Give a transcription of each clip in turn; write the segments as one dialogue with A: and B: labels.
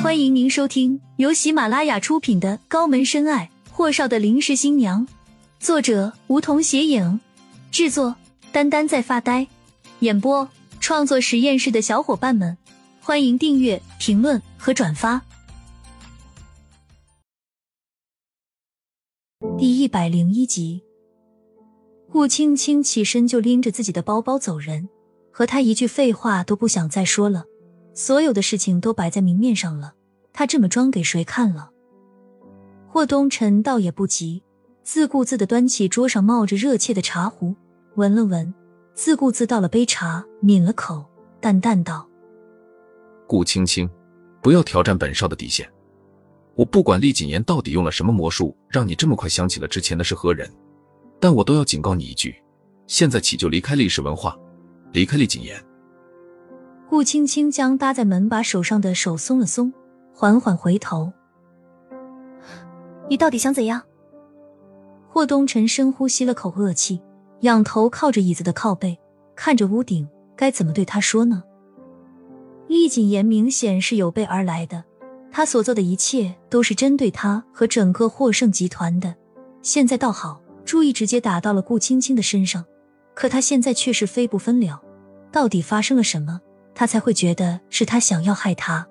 A: 欢迎您收听由喜马拉雅出品的《高门深爱：霍少的临时新娘》，作者梧桐斜影，制作丹丹在发呆，演播创作实验室的小伙伴们，欢迎订阅、评论和转发。第一百零一集，顾青青起身就拎着自己的包包走人，和他一句废话都不想再说了。所有的事情都摆在明面上了，他这么装给谁看了？霍东辰倒也不急，自顾自的端起桌上冒着热气的茶壶，闻了闻，自顾自倒了杯茶，抿了口，淡淡道：“
B: 顾青青，不要挑战本少的底线。我不管厉谨言到底用了什么魔术，让你这么快想起了之前的是何人，但我都要警告你一句：现在起就离开历史文化，离开厉谨言。”
A: 顾青青将搭在门把手上的手松了松，缓缓回头：“你到底想怎样？”霍东辰深呼吸了口恶气，仰头靠着椅子的靠背，看着屋顶，该怎么对他说呢？厉谨言明显是有备而来的，他所做的一切都是针对他和整个霍盛集团的。现在倒好，注意直接打到了顾青青的身上，可他现在却是非不分了，到底发生了什么？他才会觉得是他想要害他。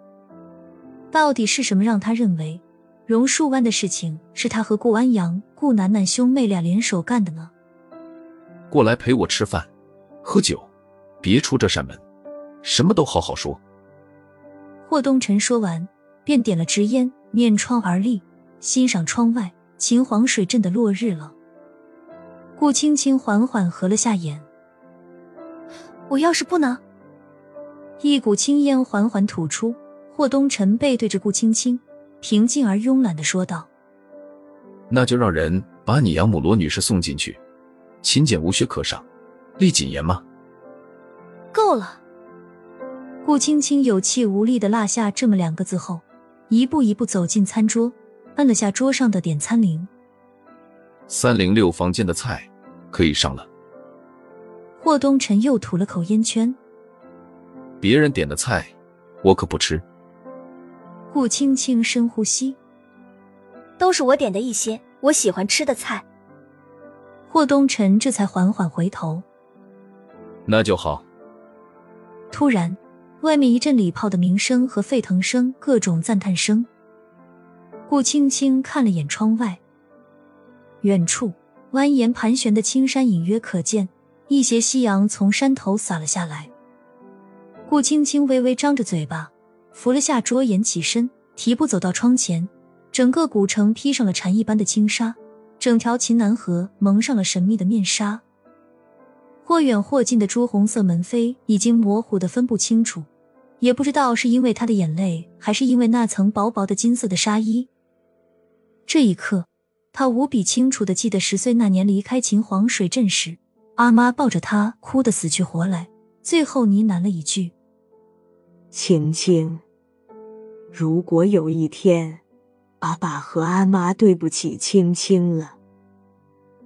A: 到底是什么让他认为榕树湾的事情是他和顾安阳、顾楠楠兄妹俩联手干的呢？
B: 过来陪我吃饭、喝酒，别出这扇门，什么都好好说。
A: 霍东辰说完，便点了支烟，面窗而立，欣赏窗外秦皇水镇的落日了。顾青青缓缓合了下眼，我要是不呢？一股青烟缓缓吐出，霍东辰背对着顾青青，平静而慵懒的说道：“
B: 那就让人把你养母罗女士送进去，勤俭无学可上，立谨言吗？”
A: 够了。顾青青有气无力的落下这么两个字后，一步一步走进餐桌，按了下桌上的点餐铃。
B: 三零六房间的菜可以上了。
A: 霍东辰又吐了口烟圈。
B: 别人点的菜，我可不吃。
A: 顾青青深呼吸，
C: 都是我点的一些我喜欢吃的菜。
A: 霍东辰这才缓缓回头，
B: 那就好。
A: 突然，外面一阵礼炮的鸣声和沸腾声，各种赞叹声。顾青青看了眼窗外，远处蜿蜒盘旋的青山隐约可见，一斜夕阳从山头洒了下来。顾青青微微张着嘴巴，扶了下桌沿，起身，提步走到窗前。整个古城披上了蝉一般的轻纱，整条秦南河蒙上了神秘的面纱。或远或近的朱红色门扉已经模糊的分不清楚，也不知道是因为他的眼泪，还是因为那层薄薄的金色的纱衣。这一刻，他无比清楚的记得十岁那年离开秦皇水镇时，阿妈抱着他哭得死去活来，最后呢喃了一句。
D: 青青，如果有一天，阿爸和阿妈对不起青青了，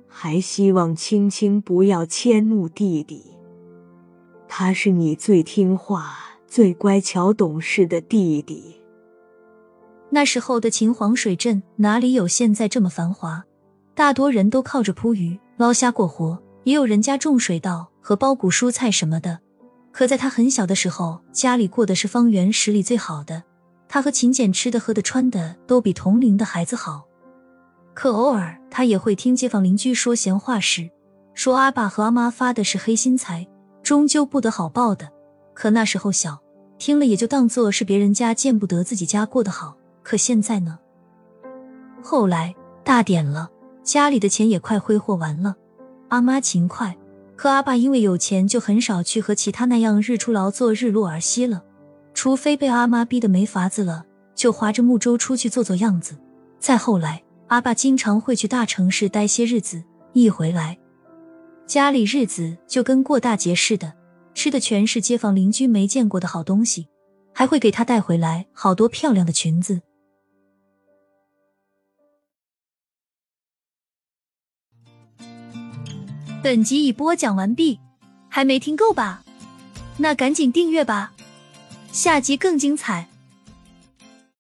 D: 还希望青青不要迁怒弟弟。他是你最听话、最乖巧懂事的弟弟。
A: 那时候的秦皇水镇哪里有现在这么繁华？大多人都靠着捕鱼、捞虾过活，也有人家种水稻和包谷蔬菜什么的。可在他很小的时候，家里过的是方圆十里最好的。他和秦简吃的、喝的、穿的都比同龄的孩子好。可偶尔他也会听街坊邻居说闲话时，说阿爸和阿妈发的是黑心财，终究不得好报的。可那时候小，听了也就当做是别人家见不得自己家过得好。可现在呢？后来大点了，家里的钱也快挥霍完了，阿妈勤快。可阿爸因为有钱，就很少去和其他那样日出劳作、日落而息了。除非被阿妈逼得没法子了，就划着木舟出去做做样子。再后来，阿爸经常会去大城市待些日子，一回来，家里日子就跟过大节似的，吃的全是街坊邻居没见过的好东西，还会给他带回来好多漂亮的裙子。本集已播讲完毕，还没听够吧？那赶紧订阅吧，下集更精彩。